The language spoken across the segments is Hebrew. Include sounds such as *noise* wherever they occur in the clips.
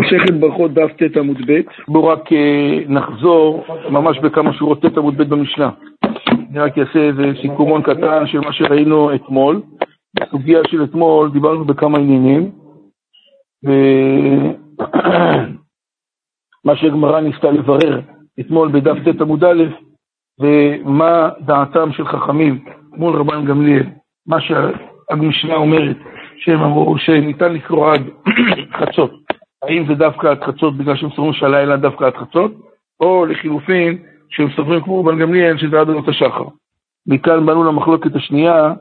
מסכת ברכות דף ט עמוד ב', בואו רק אה, נחזור ממש בכמה שורות ט עמוד ב' במשנה. אני רק אעשה איזה סיכומון קטן של מה שראינו אתמול. בסוגיה של אתמול דיברנו בכמה עניינים, ומה *clears throat* שהגמרא ניסתה לברר אתמול בדף ט עמוד א', ומה דעתם של חכמים מול רבן גמליאל, מה שהמשנה אומרת, שהם אמרו שניתן לקרוא עד *clears throat* חצות. האם זה דווקא עד חצות בגלל שהם סוברים שהלילה דווקא עד חצות, או לחילופין, שהם סוברים כמו רבן גמליאל שזה עד עלות השחר. מכאן באנו למחלוקת השנייה,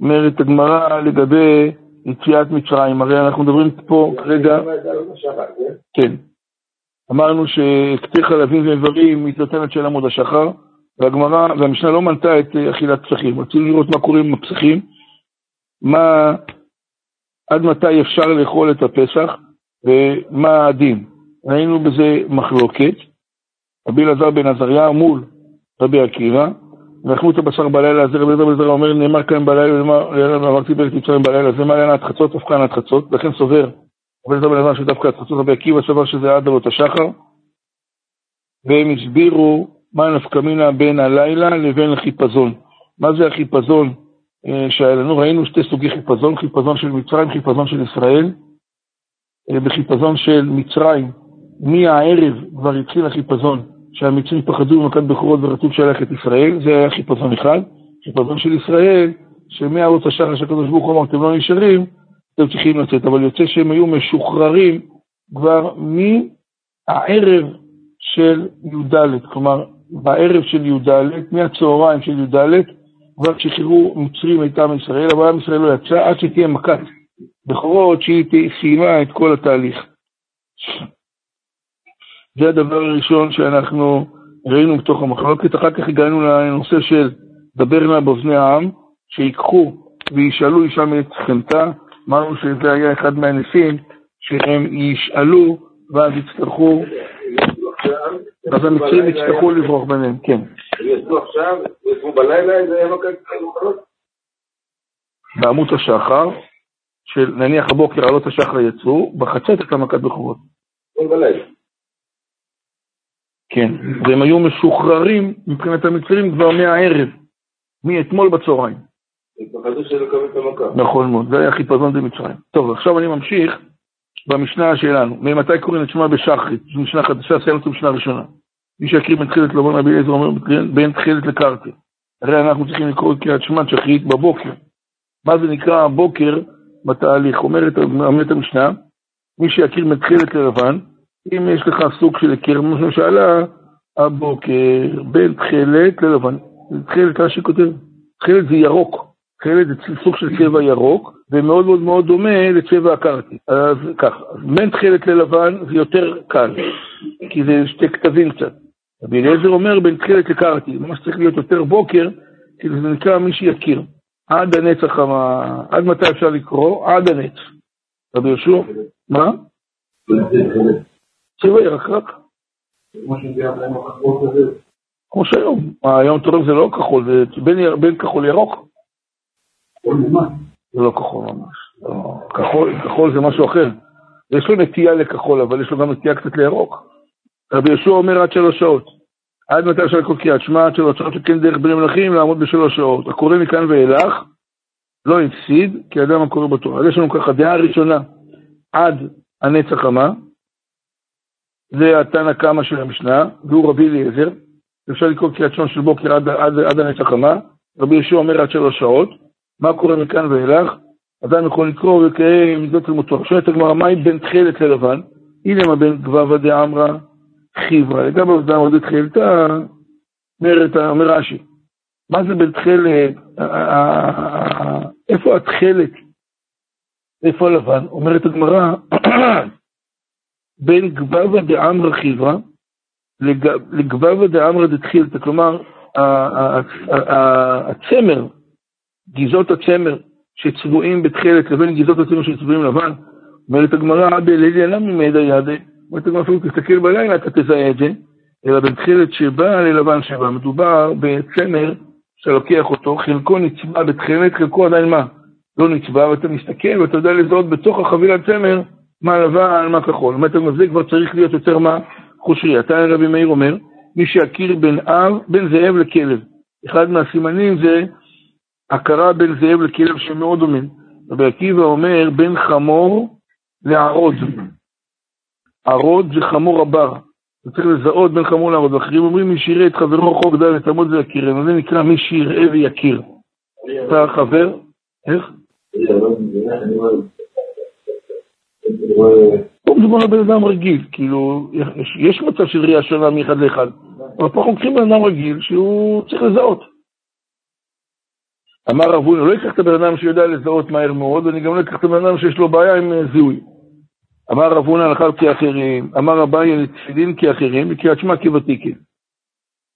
אומרת הגמרא לגבי יציאת מצרים. הרי אנחנו מדברים פה כרגע... כן. אמרנו שקציר חלבים ואיברים מתנתנת של עמוד השחר, והגמרא, והמשנה לא מנתה את אכילת פסחים. רצינו לראות מה קורה עם הפסחים, מה, עד מתי אפשר לאכול את הפסח, ומה הדין. ראינו בזה מחלוקת, רבי אלעזר בן עזריה מול רבי עקיבא, ואכלו את הבשר בלילה הזה, רבי אלעזר בן עזריה אומר, נאמר כאן בלילה, נאמר, אמרתי בארץ מצרים בלילה, זה לעניין עד חצות, אף כאן חצות, לכן סובר רבי אלעזר בן עזריה שדווקא עד חצות, רבי עקיבא סבר שזה עד עלות השחר, והם הסבירו מה נפקא מינה בין הלילה לבין החיפזון. מה זה החיפזון אה, שהיה לנו? ראינו שתי סוגי חיפזון, חיפזון של מצרים, חיפזון של ישראל. אה, בחיפזון של מצרים, מהערב כבר התחיל החיפזון, שהמצרים פחדו במכת בכורות ורצו שלח את ישראל, זה היה חיפזון אחד. חיפזון של ישראל, שמערוץ השחר של הקדוש ברוך הוא אמר, אתם לא נשארים, אתם צריכים לצאת, אבל יוצא שהם היו משוחררים כבר מהערב של י"ד, כלומר, בערב של י"ד, מהצהריים של י"ד, כבר שחררו מצרים את עם ישראל, אבל עם ישראל לא יצא עד שתהיה מכת בכורות שהיא סיימה את כל התהליך. זה הדבר הראשון שאנחנו ראינו בתוך המחלוקת, אחר כך הגענו לנושא של דבר נא באוזני העם, שיקחו וישאלו אישה מאת שכנתה, אמרנו שזה היה אחד מהנשיאים, שהם ישאלו ואז יצטרכו, אז המצרים יצטרכו לברוח ביניהם, כן. יצאו עכשיו, יצאו בלילה, זה היה מכת בעמוד השחר, של נניח הבוקר עלות השחר יצאו, בחצות את המכת בכורות. כן, והם היו משוחררים מבחינת המצרים כבר מהערב, מאתמול בצהריים. נכון מאוד, זה היה חיפזון במצרים. טוב, עכשיו אני ממשיך במשנה שלנו. ממתי קוראים את שמע בשחרית? זו משנה חדשה, סיימנו את המשנה הראשונה. מי שיקריא בין תחילת לבון רבי אליעזר אומר בין תחילת לקרתי. הרי אנחנו צריכים לקרוא את קריאת שמע שחרית בבוקר. מה זה נקרא הבוקר? בתהליך. אומרת, אומרת המשנה, מי שיכיר מתחילת ללבן, אם יש לך סוג של הכיר, כמו ששאלה הבוקר, בין תכלת ללבן. תכלת, רש"י כותב, תכלת זה ירוק. תכלת זה סוג של צבע ירוק, ומאוד מאוד מאוד דומה לצבע הקרתי. אז ככה, בין תכלת ללבן זה יותר קל, כי זה שתי כתבים קצת. רבי אליעזר אומר בין תכלת לקרתי, ממש צריך להיות יותר בוקר, כי זה נקרא מי שיכיר. עד הנצח, עד מתי אפשר לקרוא? עד הנץ. רבי יהושע, מה? צבע ירקרק. כמו שהיום, היום תורם זה לא כחול, זה בין כחול לירוק. זה לא כחול ממש. לא. כחול זה משהו אחר. יש לו נטייה לכחול, אבל יש לו גם נטייה קצת לירוק. רבי יהושע אומר עד שלוש שעות. עד מתי אפשר לקרוא קריאת שמע, עד שלוש שעות שכן דרך בני מלכים לעמוד בשלוש שעות. הקורא מכאן ואילך לא הפסיד, כי אדם הקורא בתורה. אז יש לנו ככה דעה ראשונה, עד הנצח המה, זה התנא קמא של המשנה, והוא רבי אליעזר, אפשר לקרוא קריאת שמע של בוקר עד, עד, עד הנצח המה, רבי יהושע אומר עד שלוש שעות, מה קורה מכאן ואילך? אדם יכול לקרוא וקיים מידות תלמותו. שואלת הגמרא, מהי בין תכלת ללבן? הנה מה בין גבבה דאמרא חיברה, לגבי עובדה מאוד התחילתה, אומר רש"י, מה זה בתכלת, איפה התכלת, איפה הלבן? אומרת הגמרא, *clears throat* בין גבבה דאמרא חיברה לגבבה דאמרא דתחילתא, כלומר, הצמר, גזעות הצמר שצבועים בתכלת לבין גזעות הצמר שצבועים לבן, אומרת הגמרא, בלילי למה ממדע ידי? אומרת הגמרא אפילו תסתכל בלילה, אתה תזהה את זה, אלא בתכלת שבא ללבן שבא. מדובר בצמר שאתה לוקח אותו, חלקו נצבע בתכלת, חלקו עדיין מה? לא נצבע, ואתה מסתכל ואתה יודע לזהות בתוך החבילת צמר מה לבן, מה כחול. זאת אומרת, זה כבר צריך להיות יותר מה חושרי. אתה רבי מאיר אומר, מי שיכיר בין אב, בין זאב לכלב. אחד מהסימנים זה הכרה בין זאב לכלב שמאוד דומים. רבי עקיבא אומר, בין חמור לערוד. ערוד זה חמור הבר. צריך לזהות בין חמור לערוד. ואחרים אומרים, מי שיראה את חברו חוק ד' תעמוד ויכירנו. זה נקרא מי שיראה ויכיר. אתה חבר? איך? פה מדובר על בן אדם רגיל, כאילו, יש מצב של ראייה שונה מאחד לאחד, אבל פה אנחנו לוקחים בן אדם רגיל שהוא צריך לזהות. אמר רב הונא, לא אקח את הבן אדם שיודע לזהות מהר מאוד, ואני גם לא אקח את הבן אדם שיש לו בעיה עם אה, זיהוי. אמר רב הונא הלכה כאחרים, אמר אביי לתפילין כאחרים, וקריאת שמע כוותיקין.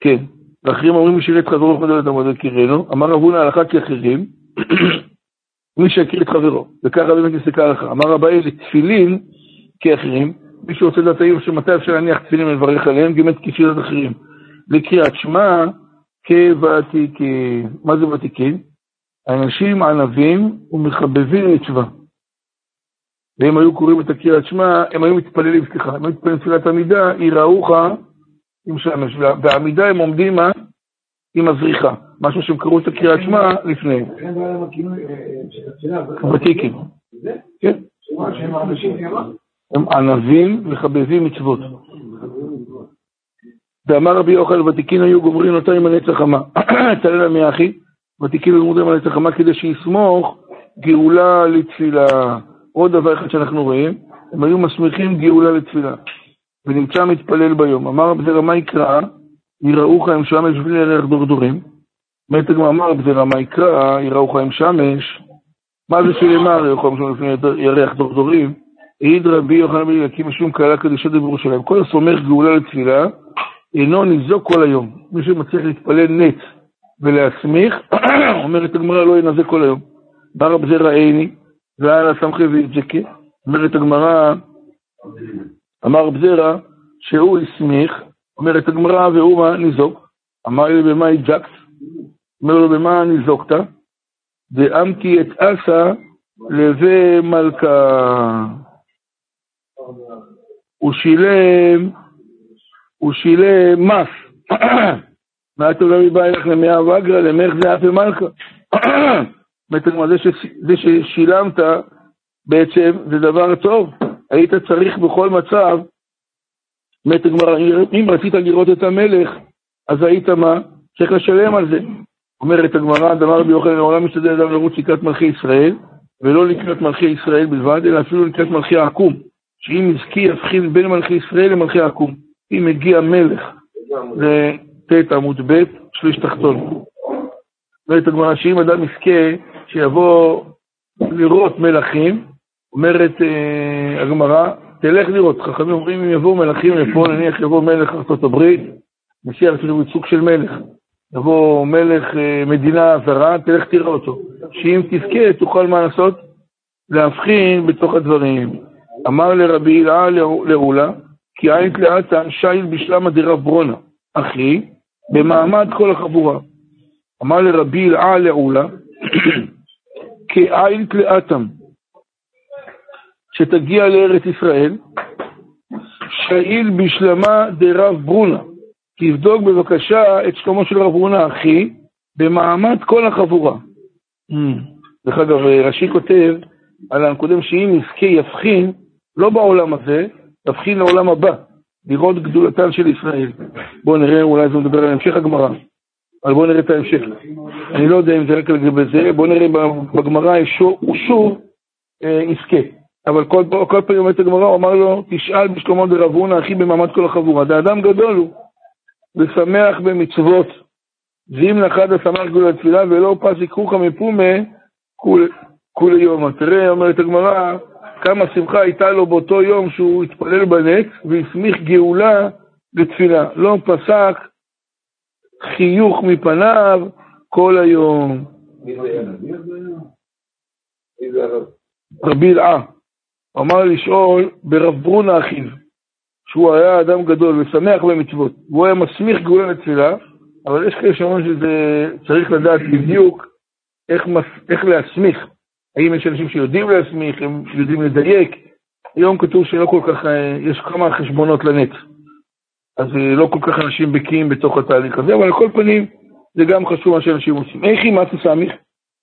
כן, ואחרים אומרים שירת חברו חדל את המודל קירנו, אמר רב הונא הלכה כאחרים, *clears throat* מי שיכיר את חברו, וככה באמת נסתכל לך. אמר אביי לתפילין כאחרים, מי שרוצה לדעת האם שמתי אפשר להניח תפילין ולברך עליהם, גם את כפילת אחרים. לקריאת שמע כוותיקין. מה זה ותיקין? אנשים ענבים ומחבבים מצווה. והם היו קוראים את הקריאת שמע, הם היו מתפללים, סליחה, הם היו מתפללים תפילת עמידה, יראוך עם שמש. בעמידה הם עומדים עם הזריחה, משהו שהם קראו את הקריאת שמע לפני. ותיקים. כן. הם ענבים מחבבים מצוות. ואמר רבי יוחנן, ותיקין היו גומרים אותה עם הנצח חמה. *clears throat* תראה להם אחי, ותיקין היו גומרים על הנצח חמה כדי שיסמוך גאולה לתפילה. עוד דבר אחד שאנחנו רואים, הם היו מסמיכים גאולה לתפילה. ונמצא מתפלל ביום. אמר רב זרע מה יקרא? יראוך עם שמש בלי ירח דורדורים. באמת הגמרא אמר רב זרע מה יקרא? יראוך עם שמש. מה זה שלמה יראוך עם שמש לפני ירח דורדורים? העיד רבי יוחנן בן אליקים משום קהלה קדושה בירושלים. כל הסומך גאולה לתפילה אינו ניזוק כל היום. מי שמצליח להתפלל נץ ולהסמיך, *clears throat* אומרת הגמרא לא ינזה כל היום. בא רב זרע עיני, והיה לה סמכי ויצ'קי, אומרת הגמרא, אמר רב שהוא הסמיך, אומרת הגמרא, והוא מה ניזוק. אמר לי במה הג'קת? אומר לו במה ניזוקת? דאמתי את אסא לבי מלכה. הוא שילם הוא שילם מס. *clears throat* מה טוב רבי בא אלך למאה ואגרא למך זה אף מלכה. *clears throat* זה ששילמת בעצם זה דבר טוב, היית צריך בכל מצב, אומרת הגמרא, אם רצית לראות את המלך, אז היית מה? צריך לשלם על זה. אומרת הגמרא, דבר רבי יוחנן, העולם משתדל אדם לרוץ לקראת מלכי ישראל, ולא לקראת מלכי ישראל בלבד, אלא אפילו לקראת מלכי העקום, שאם יזכי יבחין בין מלכי ישראל למלכי העקום. אם מגיע מלך לט' עמוד ב', שליש תחתון. אומרת הגמרא שאם אדם יזכה שיבוא לראות מלכים, אומרת אה, הגמרא, תלך לראות, חכמים אומרים אם יבואו מלכים לפה, נניח יבוא מלך ארה"ב, נשיא ארצות הברית סוג של מלך, יבוא מלך אה, מדינה זרה, תלך תראה אותו, שאם תזכה תוכל מה לעשות? להבחין בתוך הדברים. אמר לרבי הילה לעולה, כי עין תלאתן שייל בשלמה דרב ברונה, אחי, במעמד כל החבורה. אמר לרבי הילאה לעולה, כעין תלאתם, שתגיע לארץ ישראל, שאיל בשלמה דרב ברונה. תבדוק בבקשה את שלמה של רב ברונה, אחי, במעמד כל החבורה. דרך אגב, רש"י כותב על הנקודם שאם יזכה יבחין, לא בעולם הזה, תבחין לעולם הבא, לראות גדולתן של ישראל. בואו נראה, אולי זה מדבר על המשך הגמרא, אבל בואו נראה את ההמשך. אני לא יודע אם זה רק לגבי זה, בואו נראה בגמרא שוב אה, יזכה. אבל כל, פעם אומרת הגמרא, הוא אמר לו, תשאל בשלמה דרב הונא, אחי במעמד כל החבורה. זה אדם גדול הוא, ושמח במצוות. ואם נחד השמח גדול התפילה, ולא פס יקחוך מפומה כולי יום. תראה, אומרת הגמרא, כמה שמחה הייתה לו באותו יום שהוא התפלל בנץ והסמיך גאולה לתפילה. לא פסק חיוך מפניו כל היום. רבי אלעה, אמר לשאול ברב ברונה אחיו, שהוא היה אדם גדול ושמח במצוות, והוא היה מסמיך גאולה לתפילה, אבל יש כאלה שאומרים שזה צריך לדעת בדיוק איך, מס, איך להסמיך. האם יש אנשים שיודעים להסמיך, הם יודעים לדייק, היום כתוב שלא כל כך, אה, יש כמה חשבונות לנט. אז אה, לא כל כך אנשים בקיאים בתוך התהליך הזה, אבל על כל פנים, זה גם חשוב מה שאנשים עושים. איך היא מצו סמיך?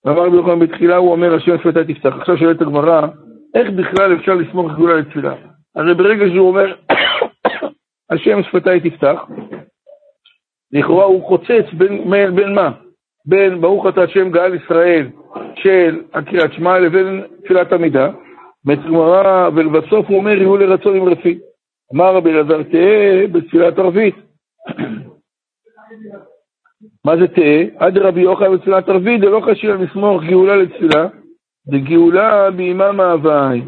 ואמר רבי יוחנן בתחילה, הוא אומר, השם שפתי תפתח. עכשיו שואלת הגמרא, איך בכלל אפשר לסמוך גדולה לתפילה? הרי ברגע שהוא אומר, *coughs* השם שפתי תפתח, לכאורה הוא חוצץ בין, בין, בין מה? בין ברוך אתה השם גאל ישראל של הקריאת שמע לבין תפילת עמידה. ובסוף הוא אומר, יהיו לרצון עם רפי. אמר רבי אלעזר, תהא בתפילת ערבית. *clears throat* מה זה תהא? עד רבי יוחנן בתפילת ערבית, זה לא חשוב לסמוך גאולה לתפילה, זה גאולה בימם ההוואי.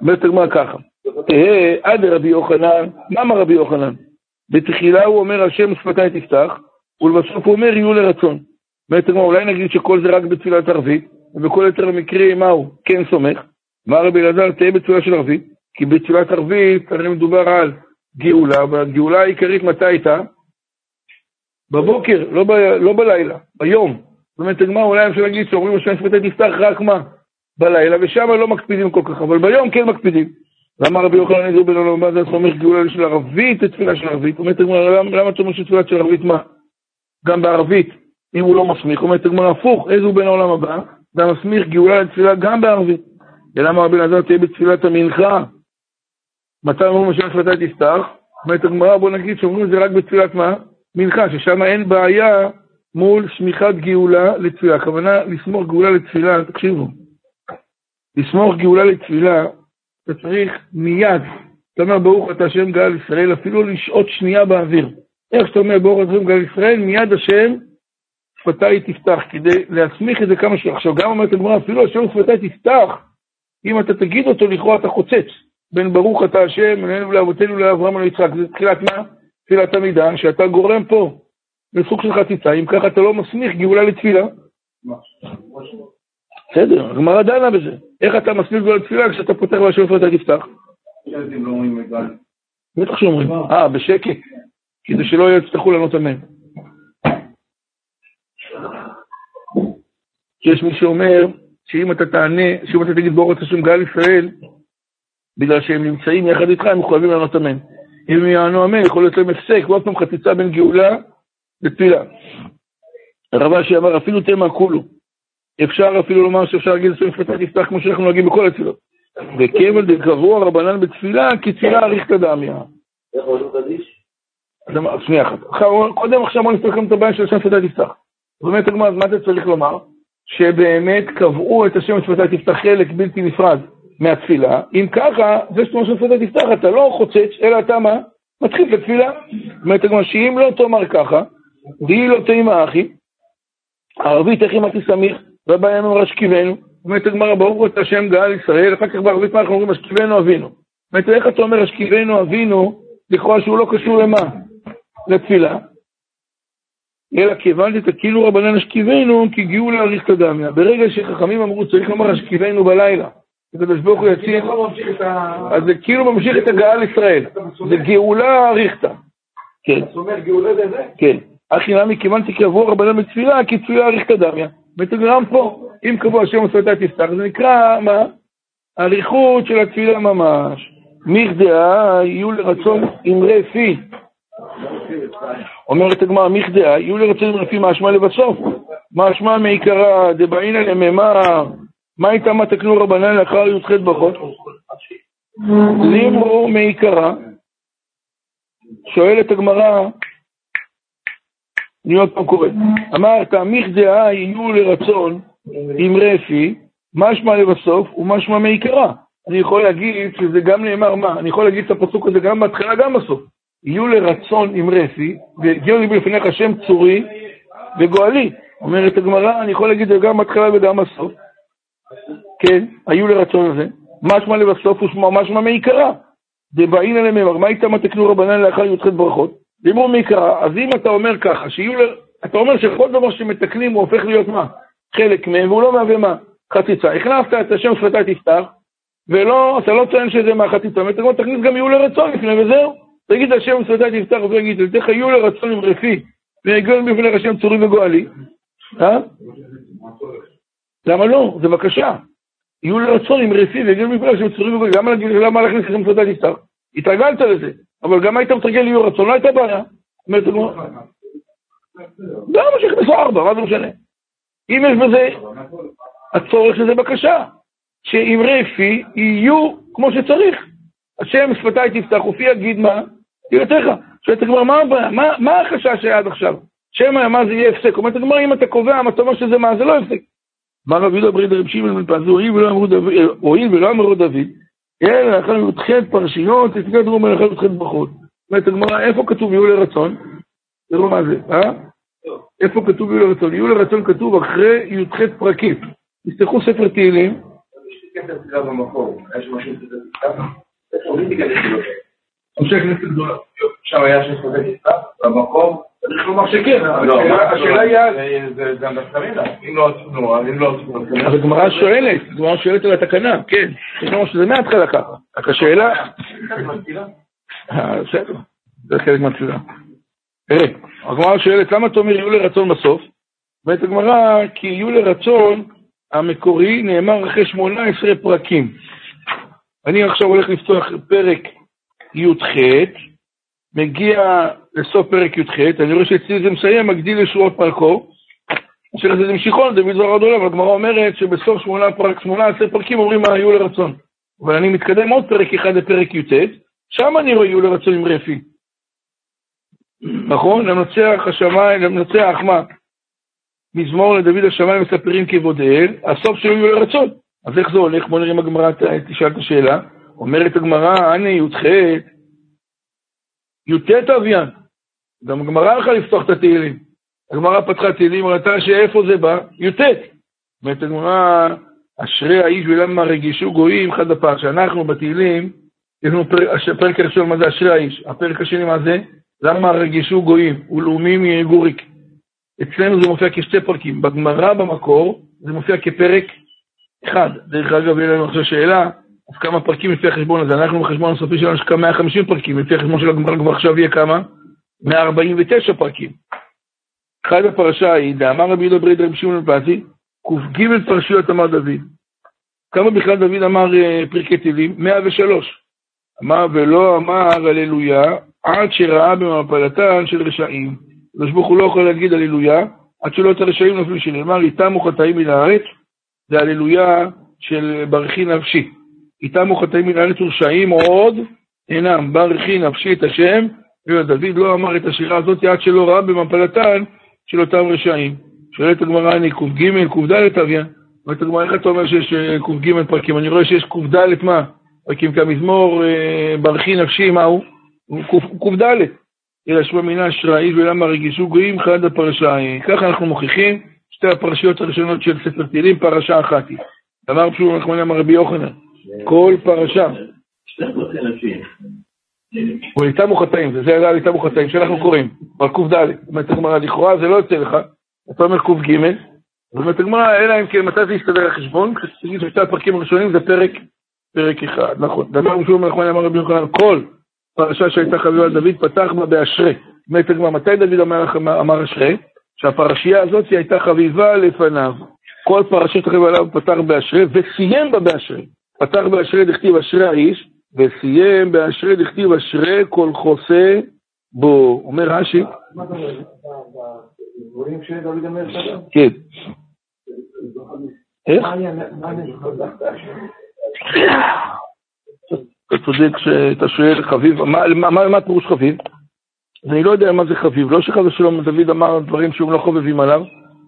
אומרת הגמרא ככה, תהא עד רבי יוחנן, מה אמר רבי יוחנן? בתחילה הוא אומר, השם שפתיי תפתח, ולבסוף הוא אומר, יהיו לרצון. אומרת הגמרא, אולי נגיד שכל זה רק בתפילת ערבית, ובכל יתר המקרים, מה הוא? כן סומך. אמר רבי אלעזר, תהא בתפילה של ערבית, כי בתפילת ערבית הרי מדובר על גאולה, והגאולה העיקרית מתי הייתה? בבוקר, לא, ב, לא בלילה, ביום. זאת אומרת, הגמרא אולי אפשר להגיד שאומרים השם שפטי תפתח רק מה? בלילה, ושם לא מקפידים כל כך, אבל ביום כן מקפידים. ואמר רבי יוחנן איזו בן עולם מה זה סומך גאולה של ערבית לתפילה של ערבית. אומרת הגמרא, למה אתה אומר שתפילה של ערבית מה? גם בערבית, אם הוא לא מסמיך. אומרת הגמרא, הפוך, איזו בן העולם הבא? אתה מסמיך גאולה לתפילה גם בערבית. ולמה רבי אלעזר תהיה בתפילת המנחה? מתי אומרים השם שפתי תפתח? אומרת הגמרא, בוא נגיד שאומרים את זה רק בתפילת מה? מנחה, ששם אין בעיה מול שמיכת גאולה לתפילה. הכוונה לסמוך גאולה לתפילה, תקשיבו, לסמוך גאולה לתפילה, אתה צריך מיד, אתה אומר ברוך אתה השם גאל ישראל, אפילו לשהות שנייה באוויר. איך שאתה אומר ברוך אתה השם גאל ישראל, מיד השם שפתיי תפתח, כדי להסמיך את זה כמה ש... עכשיו גם אומרת הגמרא, אפילו השם שפתיי תפתח, אם אתה תגיד אותו לכאורה אתה חוצץ. בין ברוך אתה השם, אלינו לאבותינו לאברהם וליצחק, זה תחילת מה? תפילת עמידה, שאתה גורם פה לסוג של חציצה, אם ככה אתה לא מסמיך גאולה לתפילה. בסדר, הגמרא דנה בזה. איך אתה מסמיך גאולה לתפילה כשאתה פותח והשם אתה תפתח? בטח שאומרים. אה, בשקט. כדי שלא יצטרכו לענות אמן. יש מי שאומר שאם אתה תענה, שאם אתה תגיד ברוך השם גאל ישראל, בגלל שהם נמצאים יחד איתך, הם מחויבים לענות אמן. אם הם יענו אמן, יכול להיות להם הפסק, ועוד פעם חציצה בין גאולה לתפילה. הרב אשי אמר, אפילו תמה כולו. אפשר אפילו לומר שאפשר להגיד עשרים פתח תפתח כמו שאנחנו נוהגים בכל התפילות. וכבל דקבוע רבנן בתפילה, כי תפילה אריך דמיא. איך עושים קדיש? שנייה אחת. קודם עכשיו בוא נסתכל את הבעיה של השם שפתי תפתח. אומרת, הגמרא, מה אתה צריך לומר? שבאמת קבעו את השם שפתי תפתח חלק בלתי נפרד מהתפילה, אם ככה, זה שאתה אומר שפתח תפתח, אתה לא חוצץ, אלא אתה מה? מתחיל את התפילה. זאת אומרת, שאם לא תאמר ככה, די לא תימא אחי, ערבית איך אמרתי סמיך, ובהם אמר אשכיבנו, אומרת הגמרא, ברוך אתה השם גאל ישראל, אחר כך בערבית מה אנחנו אומרים אשכיבנו אבינו. זאת אומרת, איך אתה אומר אשכיבנו אבינו, לכאורה שהוא לא קשור למה? לתפילה. אלא כיוון דתקילו רבנן אשכיבנו, כי הגיעו להאריך את הדמיה. ברגע שחכמים אמרו, צריך לומר אשכיבנו בלילה. הקדוש ברוך הוא יציל, אז זה כאילו ממשיך את הגעה לישראל. זה גאולה אריכתא. כן. זאת אומרת, גאולה זה זה? כן. אחי נמי כיוון שקבעו רבנן בתפילה, כי תפילה אריכתא דמיה. מתגרם פה, אם קבוע השם ושפתי תפתח, זה נקרא, מה? אריכות של התפילה ממש. מכדאה יהיו לרצון אמרי פי. אומרת הגמרא, מכדאה יהיו לרצון אמרי פי משמע לבסוף. משמע מעיקרא דבעינא לממר מה איתה מה תקנו רבנן לאחר י"ח ברכות? לימרו מעיקרא, שואלת הגמרא, אני עוד פעם קורא, אמרת, מכדאה יהיו לרצון עם רפי, משמע לבסוף ומשמע מעיקרא. אני יכול להגיד שזה גם נאמר מה? אני יכול להגיד את הפסוק הזה גם בהתחלה, גם בסוף. יהיו לרצון עם רפי, והגיעו לי בפניך שם צורי וגואלי. אומרת הגמרא, אני יכול להגיד את זה גם בהתחלה וגם בסוף. כן, היו לרצון הזה, משמע לבסוף ושמע משמע מעיקרא. דבעינא לממר, מה איתם תקנו רבנן לאחר י"ח ברכות? דיבור מעיקרא. אז אם אתה אומר ככה, שיהיו, ל... אתה אומר שכל דבר שמתקנים הוא הופך להיות מה? חלק מהם, והוא לא מהווה מה? חציצה. החלפת את השם שפתי תפתח, ולא, אתה לא טוען שזה מהחציצה, ואתה תכניס גם יהיו לרצון לפני, וזהו. תגיד השם שפתי תפתח, ותגיד, תלתך יהיו לרצון עם רפי, ויגיעו בפני השם צורי וגואלי. אה? למה לא? זה בקשה. יהיו לרצון עם רפי ויגידו מפלגה שהם צורים וגולים, למה להכניס לכם סעודה נפטר? התרגלת לזה, אבל גם היית מתרגל יהיו רצון, לא הייתה בעיה. אומרת הגמרא, למה שיכנסו ארבע, מה זה משנה? אם יש בזה הצורך שזה בקשה, שעם רפי יהיו כמו שצריך. השם שפתיי תפתח ופי יגיד מה? תהילתך. שואלת הגמרא, מה הבעיה? מה החשש שהיה עד עכשיו? שמא מה זה יהיה הפסק? אומרת הגמרא, אם אתה קובע, אתה אומר שזה מה? זה לא הפסק. מה רבי יהודה ברי דרב שמעון בן פז, הואיל ולא אמרו דוד, אלא לאחר י"ח פרשיות, תפקד רום לאחר י"ח ברכות. אומרת הגמרא, איפה כתוב יהיו לרצון? תראו מה זה, אה? איפה כתוב יהיו לרצון? יהיו לרצון כתוב אחרי י"ח פרקים. תפתחו ספר תהילים. אנשי הכנסת גדולה. שם היה שם ספק תפתח במקום צריך לומר שכן, לא, השאלה היא... זה גם בסטרינה, אם לא עשינו, אז אם לא עשינו... אז הגמרא שואלת, הגמרא שואלת על התקנה, כן. אני אומר שזה מההתחלה ככה. רק השאלה... אה, בסדר, זה חלק מהתפילה. תראה, הגמרא שואלת, למה אתה אומר יהיו לרצון בסוף? ואת הגמרא, כי יהיו לרצון המקורי נאמר אחרי 18 פרקים. אני עכשיו הולך לפתוח פרק י"ח, מגיע לסוף פרק י"ח, אני רואה שאצלי זה מסיים, מגדיל לשורות פרקו. השאלה זה משיכון, דוד זוהר עד עולם, הגמרא אומרת שבסוף 18 פרקים אומרים מה היו לרצון. אבל אני מתקדם עוד פרק אחד לפרק י"ט, שם אני רואה יהיו לרצון עם רפי. נכון? למנצח השמיים, למנצח מה? מזמור לדוד השמיים מספרים כבודאל, הסוף שלו יהיו לרצון. אז איך זה הולך? בוא נראה אם הגמרא תשאל את השאלה. אומרת הגמרא, הנה י"ח, י"ט אביאן. גם הגמרא הלכה לפתוח את התהילים. הגמרא פתחה תהילים, ראתה שאיפה זה בא? י"ט. אומרת הגמרא, אשרי האיש ולמה רגישו גויים, חד הפער, שאנחנו בתהילים, יש לנו פרק הראשון מה זה אשרי האיש, הפרק השני מה זה? למה רגישו גויים ולאומים יגוריק. אצלנו זה מופיע כשתי פרקים, בגמרא במקור זה מופיע כפרק אחד. דרך אגב, יהיה לנו עכשיו שאלה, אז כמה פרקים לפי החשבון הזה? אנחנו בחשבון הסופי שלנו יש כמה 150 פרקים, לפי החשבון של הגמרא כבר עכשיו יהיה כמה? 149 פרקים. אחד הפרשה היא, דאמר רבי יהודה ברי רבי שמעון פזי, ק"ג פרשיות אמר דוד. כמה בכלל דוד אמר אה, פרקי תהילים? 103. אמר ולא אמר הללויה, עד שראה במפלתן של רשעים. הקדוש ברוך הוא לא יכול להגיד הללויה, עד שלא את הרשעים נפלו שנאמר, איתם וחטאים מן הארץ, זה הללויה של ברכי נפשי. איתם וחטאים מן הארץ ורשעים עוד אינם, ברכי נפשי את השם, ודוד לא אמר את השירה הזאת עד שלא ראה במפלתן של אותם רשעים. שואלת הגמרא, אני ק"ג, ק"ד אביה. אומרת הגמרא, איך אתה אומר שיש אה, ק"ג פרקים? אני רואה שיש ק"ד מה? פרקים כמזמור, אה, ברכי נפשי, מה הוא? הוא ק"ד. אלא שמע מינה אשראי ולמה רגישו גויים חד הפרשה. ככה אנחנו מוכיחים שתי הפרשיות הראשונות של ספר תהילים, פרשה אחת היא. אמר פשוט נכון אמר רבי יוחנן, כל פרשה. הוא איתם וחטאים, זה היה איתם וחטאים שאנחנו קוראים, אבל ק"ד, אומרת הגמרא, לכאורה זה לא יוצא לך, אתה אומר ק"ג, אומרת הגמרא, אלא אם כן, מתי זה יסתדר החשבון? כשתגיד ששתי הפרקים הראשונים זה פרק, פרק אחד, נכון. דבר ראשון נכון אמר רבי יוחנן, כל פרשה שהייתה חביבה על דוד, פתח בה באשרי. אומרת הגמרא, מתי דוד אמר, אשרי? שהפרשייה הזאת הייתה חביבה לפניו. כל פרשת חביבה עליו פתח באשרי, וסיים בה באשרי. פתח באשרי דכתיב אשרי האיש, וסיים באשרי דכתיב אשרי כל חוסה בו. אומר רש"י. כן. איך? אתה צודק שאתה שואל חביב, מה הפירוש חביב? אני לא יודע מה זה חביב, לא שחס ושלום דוד אמר דברים שהם לא חובבים עליו,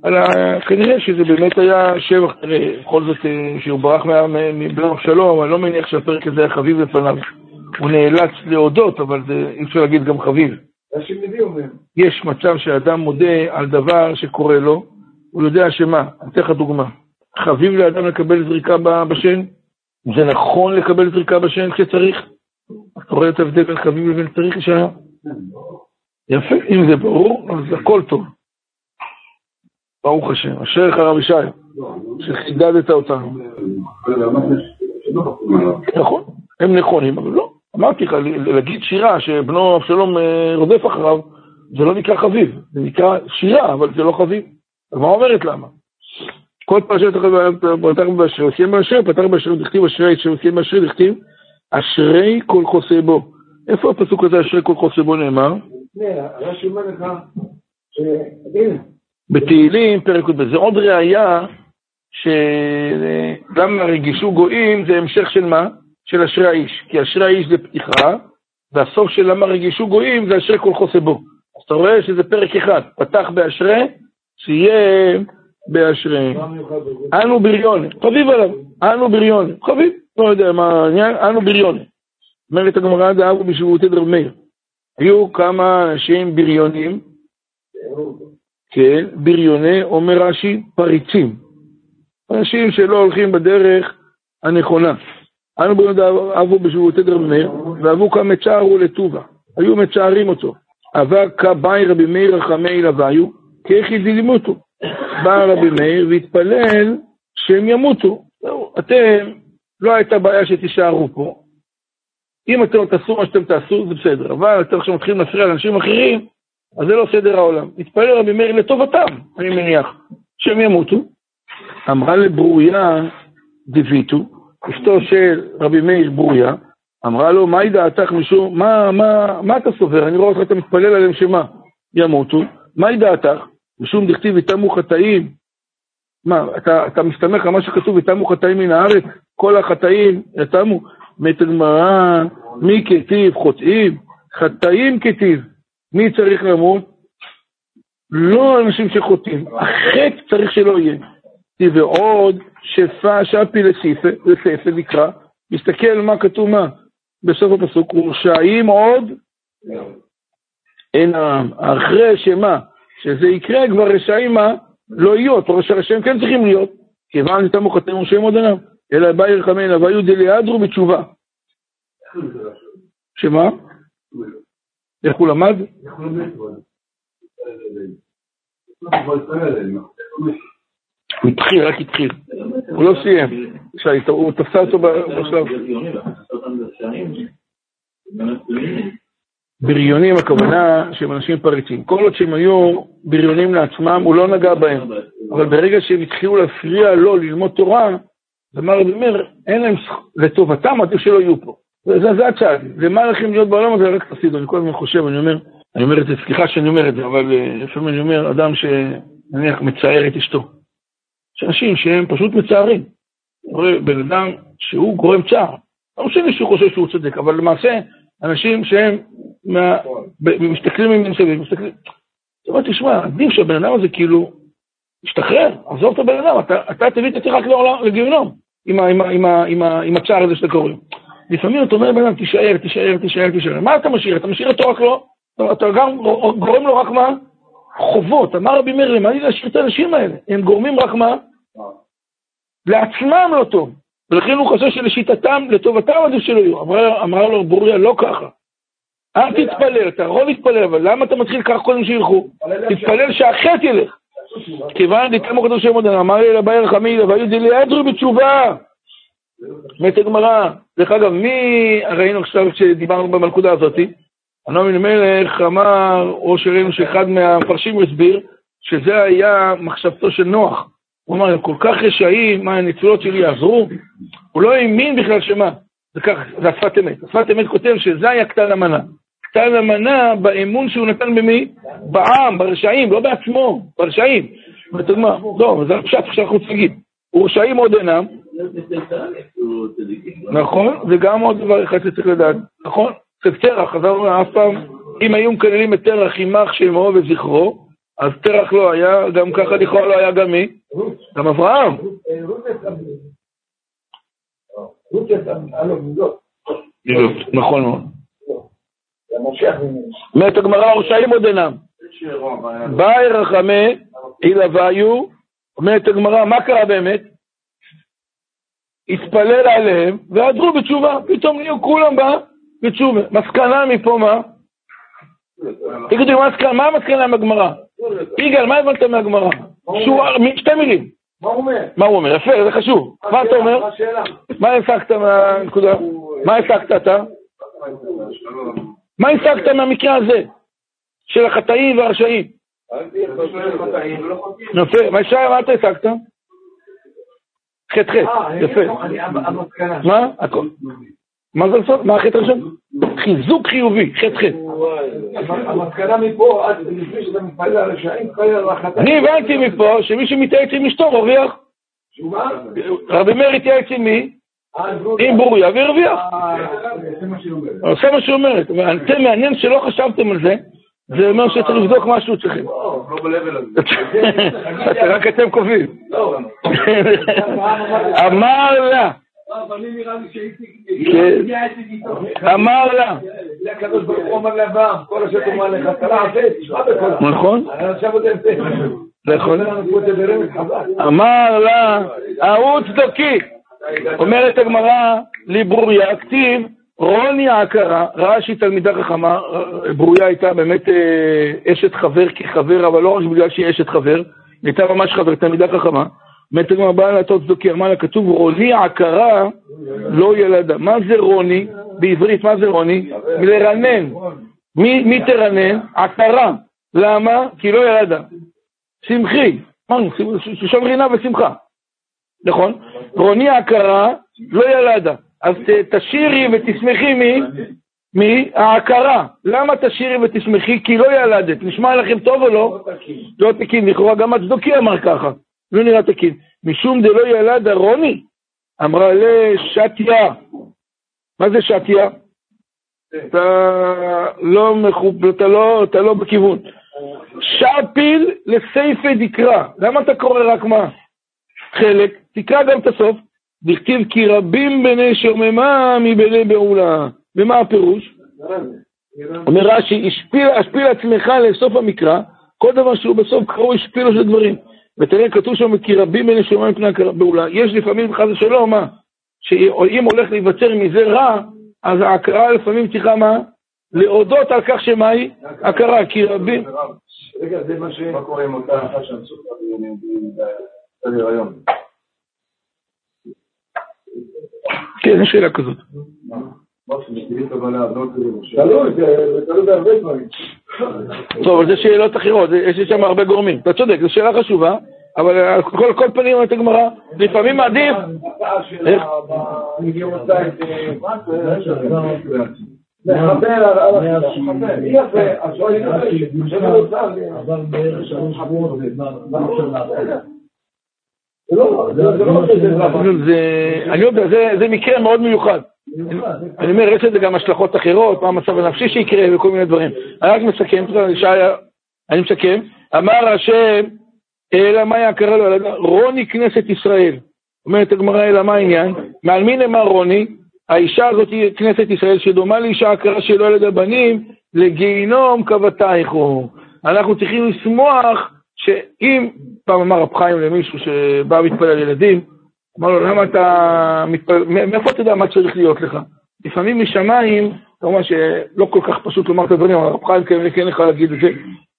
אלא כנראה שזה באמת היה שבח, בכל זאת אה, שהוא ברח מבן אבשלום, אני לא מניח שהפרק הזה היה חביב לפניו. הוא נאלץ להודות, אבל אי אפשר להגיד גם חביב. יש מצב שאדם מודה על דבר שקורה לו, הוא יודע שמה, אני אתן לך דוגמה. חביב לאדם לקבל זריקה בשן? זה נכון לקבל זריקה בשן כשצריך? אתה רואה את ההבדל בין חביב לבין צריך לשנה? יפה, אם זה ברור, אז הכל טוב. ברוך השם, אשריך הרב ישי, שחידדת אותנו. נכון, הם נכונים, אבל לא. אמרתי לך, להגיד שירה שבנו אבשלום אה, רודף אחריו, זה לא נקרא חביב, זה נקרא שירה, אבל זה לא חביב. אז מה אומרת למה? כל פרשת פתח באשרי, עושים באשרי, פתח באשרי, דכתיב אשרי, שעושים באשרי, דכתיב אשרי כל חוסה בו. איפה הפסוק הזה, אשרי כל חוסה בו נאמר? בתהילים, פרק י"ב. זה עוד ראייה שגם הרגישו גויים זה המשך של מה? של אשרי האיש. כי אשרי האיש זה פתיחה, והסוף של למה רגישו גויים זה אשרי כל חוסה בו. אז אתה רואה שזה פרק אחד, פתח באשרי, שיהיה באשרי. אנו בריון, חביב עליו, אנו בריון, חביב, לא יודע מה העניין, אנו בריון. אומרת הגמרא דאבו בשבועתי דרב מאיר. היו כמה אנשים בריונים, כן, בריוני, אומר רש"י, פריצים. אנשים שלא הולכים בדרך הנכונה. אנו בריון דאבו בשבועתי דרב מאיר, ואבו כמצ'רו לטובה. היו מצערים אותו. אבא כבאי רבי מאיר רחמי לוויו, כיכי דלימותו. בא רבי מאיר והתפלל שהם ימותו. אתם, לא הייתה בעיה שתישארו פה. אם אתם תעשו מה שאתם תעשו, זה בסדר. אבל אתם עכשיו מתחילים להפריע לאנשים אחרים, אז זה לא סדר העולם. התפלל רבי מאיר לטובתם, אני מניח, שהם ימותו. אמרה לברוריה דיוויטו, אשתו של רבי מאיר ברוריה, אמרה לו, מהי דעתך משום, מה, מה, מה אתה סובר? אני רואה אותך, אתה מתפלל עליהם שמה? ימותו. מהי דעתך? משום דכתיב יתמו חטאים. מה, אתה, אתה מסתמך על מה שכתוב יתמו חטאים מן הארץ? כל החטאים יתמו. מת הגמרא, מי כתיב חוטאים? חטאים כתיב. מי צריך למות? לא אנשים שחוטאים. החטא צריך שלא יהיה. ועוד שפה שפי לספר נקרא, מסתכל מה כתוב מה בסוף הפסוק, ורשעים עוד אין העם. אחרי שמה? שזה יקרה, כבר רשעים מה? לא יהיו, אתה רואה שהרשעים כן צריכים להיות, כיוון נתמו חטאים ורשעים עוד עליו, אלא באי רחמי אליו, והיו דליאדרו בתשובה. שמה? איך הוא למד? הוא התחיל, רק התחיל. הוא לא סיים. הוא תפסה אותו בשלב. בריונים הכוונה שהם אנשים פריצים. כל עוד שהם היו בריונים לעצמם, הוא לא נגע בהם. אבל ברגע שהם התחילו להפריע לו ללמוד תורה, אמר רבי מאיר, אין להם, לטובתם עדיף שלא יהיו פה. זה, זה הצעד. ומה לכם להיות בעולם הזה? רק תפסידו. אני כל הזמן חושב, אני אומר, אני אומר את זה, סליחה שאני אומר את זה, אבל אה, לפעמים אני אומר, אדם שנניח מצער את אשתו. יש אנשים שהם פשוט מצערים. בן אדם שהוא גורם צער. לא משנה שהוא חושב שהוא צודק, אבל למעשה, אנשים שהם מסתכלים מסביב, מסתכלים... זאת אומרת, תשמע, עדיף שהבן אדם הזה כאילו ישתחרר, עזוב את הבן אדם, אתה, תביא את עצמך לגיהנום עם, עם, עם, עם, עם הצער הזה שאתה קורא. לפעמים אתה אומר לבן אדם, תישאר, תישאר, תישאר, תישאר. מה אתה משאיר? אתה משאיר אותו רק לא? אתה גם גורם לו רק מה? חובות. אמר רבי מאיר, מה לי להשאיר את האנשים האלה? הם גורמים רק מה? לעצמם לא טוב. ולכן הוא חושב שלשיטתם, לטובתם עדיף שלא יהיו. אמר לו ברוריה, לא ככה. אל תתפלל, אתה יכול להתפלל, אבל למה אתה מתחיל כך קודם שילכו? תתפלל שהחטא ילך. כיוון דתמו כתוב שם עוד אמר לי לבאי רחמי, והיו דליאדרו בתשובה. מת הגמרא. דרך אגב, מי ראינו עכשיו כשדיברנו במלכודה הזאתי? הנעמי מלך אמר, או שראינו שאחד מהמפרשים הסביר, שזה היה מחשבתו של נוח. הוא אמר, כל כך רשעים, מה, הניצולות שלי יעזרו? הוא לא האמין בכלל שמה. זה כך, זה השפת אמת. השפת אמת כותב שזה היה קטן המנה. קטן המנה באמון שהוא נתן במי? בעם, ברשעים, לא בעצמו, ברשעים. לא, זה הפשט שאנחנו רוצים להגיד. ורשעים עוד אינם. נכון, זה גם עוד דבר אחד שצריך לדעת. נכון? זה תרח, חזרנו אף פעם, אם היו מקללים את תרח יימח שמו וזכרו, אז תרח לא היה, גם ככה לכאורה לא היה גם מי? גם אברהם. נכון מאוד. אומרת הגמרא, רשעים עוד אינם. באי רחמי הילוויו, אומרת הגמרא, מה קרה באמת? התפלל עליהם ועדרו בתשובה, פתאום נהיו כולם בה בתשובה. מסקנה מפה מה? תגידו, מה המסקנה מהגמרא? יגאל, מה הבנת מהגמרא? שתי מילים. מה הוא אומר? מה הוא אומר? יפה, זה חשוב. מה אתה אומר? מה הסקת מהנקודה? מה הסקת אתה? מה הסקת מהמקרה הזה? של החטאים והרשעים? יפה, מה אתה הסקת? חטא חטא, יפה. מה? הכל. מה זה לעשות? מה החטא הראשון? חיזוק חיובי, חטא חטא. המסקנה מפה, לפני שאתה מתפלל על הרשעים, מתפלל על החטאים. אני הבנתי מפה שמי שמתייעץ עם אשתו מרוויח. רבי מאיר התייעץ עם מי? עם ברוריה והרוויח. זה מה שהיא אומרת. זה מה שהיא אומרת. אבל זה מעניין שלא חשבתם על זה, זה אומר שצריך לבדוק משהו אצלכם. לא, לא ב-level הזה. רק אתם קובעים. לא. אמר לה, שהייתי... כן. אמר לה, זה הקדוש ברוך הוא אומר לאברהם, כל אשר תאמר לך, תרע עשה, תשמע בקולה. נכון? נכון. אמר לה, ההוא צדוקי. אומרת הגמרא, לברוריה, כתיב, רוני העקרה, ראה שהיא תלמידה חכמה, ברוריה הייתה באמת אה, אשת חבר כחבר, אבל לא רק בגלל שהיא אשת חבר, היא הייתה ממש חבר, תלמידה חכמה. אומרת הגמרא, באה לה צדוקי, אמר לה, כתוב, רוני העקרה לא ילדה. מה זה רוני? בעברית, מה זה רוני? לרנן. מי, תרנן? עקרה. למה? כי לא ילדה. שמחי. אמרנו, ששון רינה ושמחה. נכון? רוני העקרה לא ילדה. אז ת- תשירי ותשמחי מי? מי? העקרה. למה תשירי ותשמחי? כי לא ילדת. נשמע לכם טוב או לא? לא תקין. לכאורה גם הצדוקי אמר ככה. לא נראה תקין. משום דלא ילדה רוני, אמרה לשתיה. מה זה שתיה? אתה לא מחוב... אתה לא, אתה לא בכיוון. שפיל לסייפי דקרא. למה אתה קורא רק מה? חלק, תקרא גם את הסוף. דכתיב כי רבים בני שוממה מבני בעולה. ומה הפירוש? אומר רש"י, השפיל, השפיל עצמך לסוף המקרא, כל דבר שהוא בסוף קרוא השפילו של דברים. ותראה, כתוב שם כי רבים בני שוממה מפני הבעולה. יש לפעמים, חס ושלום, מה? שאם הולך להיווצר מזה רע, אז ההכרה לפעמים צריכה מה? להודות על כך שמה היא? הכרה, כי רבים... רגע, זה מה ש... מה קורה עם אותה אחת שעשו בסדר היום? כן, יש שאלה כזאת. מה שמכירים את הבעלה, לא תלוי, זה זה תלוי בהרבה דברים. טוב, אבל זה שאלות אחרות, יש שם הרבה גורמים. אתה צודק, זו שאלה חשובה, אבל על כל פנים אומרת הגמרא, לפעמים עדיף... עבר בערך שלוש? זה לא, זה לא. זה, אני יודע, זה, מקרה מאוד מיוחד. אני אומר, יש לזה גם השלכות אחרות, מה המצב הנפשי שיקרה וכל מיני דברים. אני רק מסכם, אני מסכם. אמר השם, אלא מה יקרה לו? רוני כנסת ישראל. אומרת הגמרא, אלא מה העניין? מעל מי נאמר רוני? האישה הזאת היא כנסת ישראל, שדומה לאישה הכרה שלא ילד הבנים, לגיהינום קוותייך הוא. אנחנו צריכים לשמוח שאם, פעם אמר רב חיים למישהו שבא להתפלל על ילדים, אמר לו, למה אתה מתפלל, מאיפה אתה יודע מה צריך להיות לך? לפעמים משמיים, כמובן שלא כל כך פשוט לומר את הדברים, אבל רב חיים כן כן יכול להגיד את זה,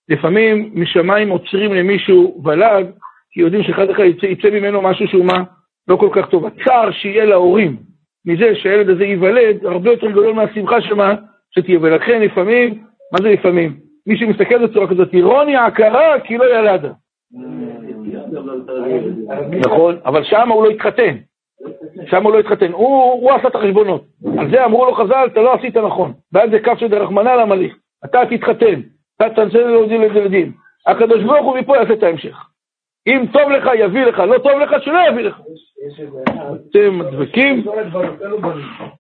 לפעמים משמיים עוצרים למישהו ולד, כי יודעים שאחד אחד יצא, יצא ממנו משהו שהוא מה? לא כל כך טוב. הצער שיהיה להורים מזה שהילד הזה ייוולד, הרבה יותר גדול מהשמחה שמה? שתהיה. ולכן לפעמים, מה זה לפעמים? מי שמסתכל בצורה כזאת, אירוניה, הכרה, כי לא ילדה. נכון, אבל שם הוא לא התחתן. שם הוא לא התחתן. הוא, עשה את החשבונות. על זה אמרו לו חז"ל, אתה לא עשית נכון. ואז זה קו של דרחמנא למליך. אתה תתחתן, אתה תנצל להודיע לילדים. הקדוש ברוך הוא מפה יעשה את ההמשך. אם טוב לך, יביא לך, לא טוב לך, שלא יביא לך. אתם דבקים?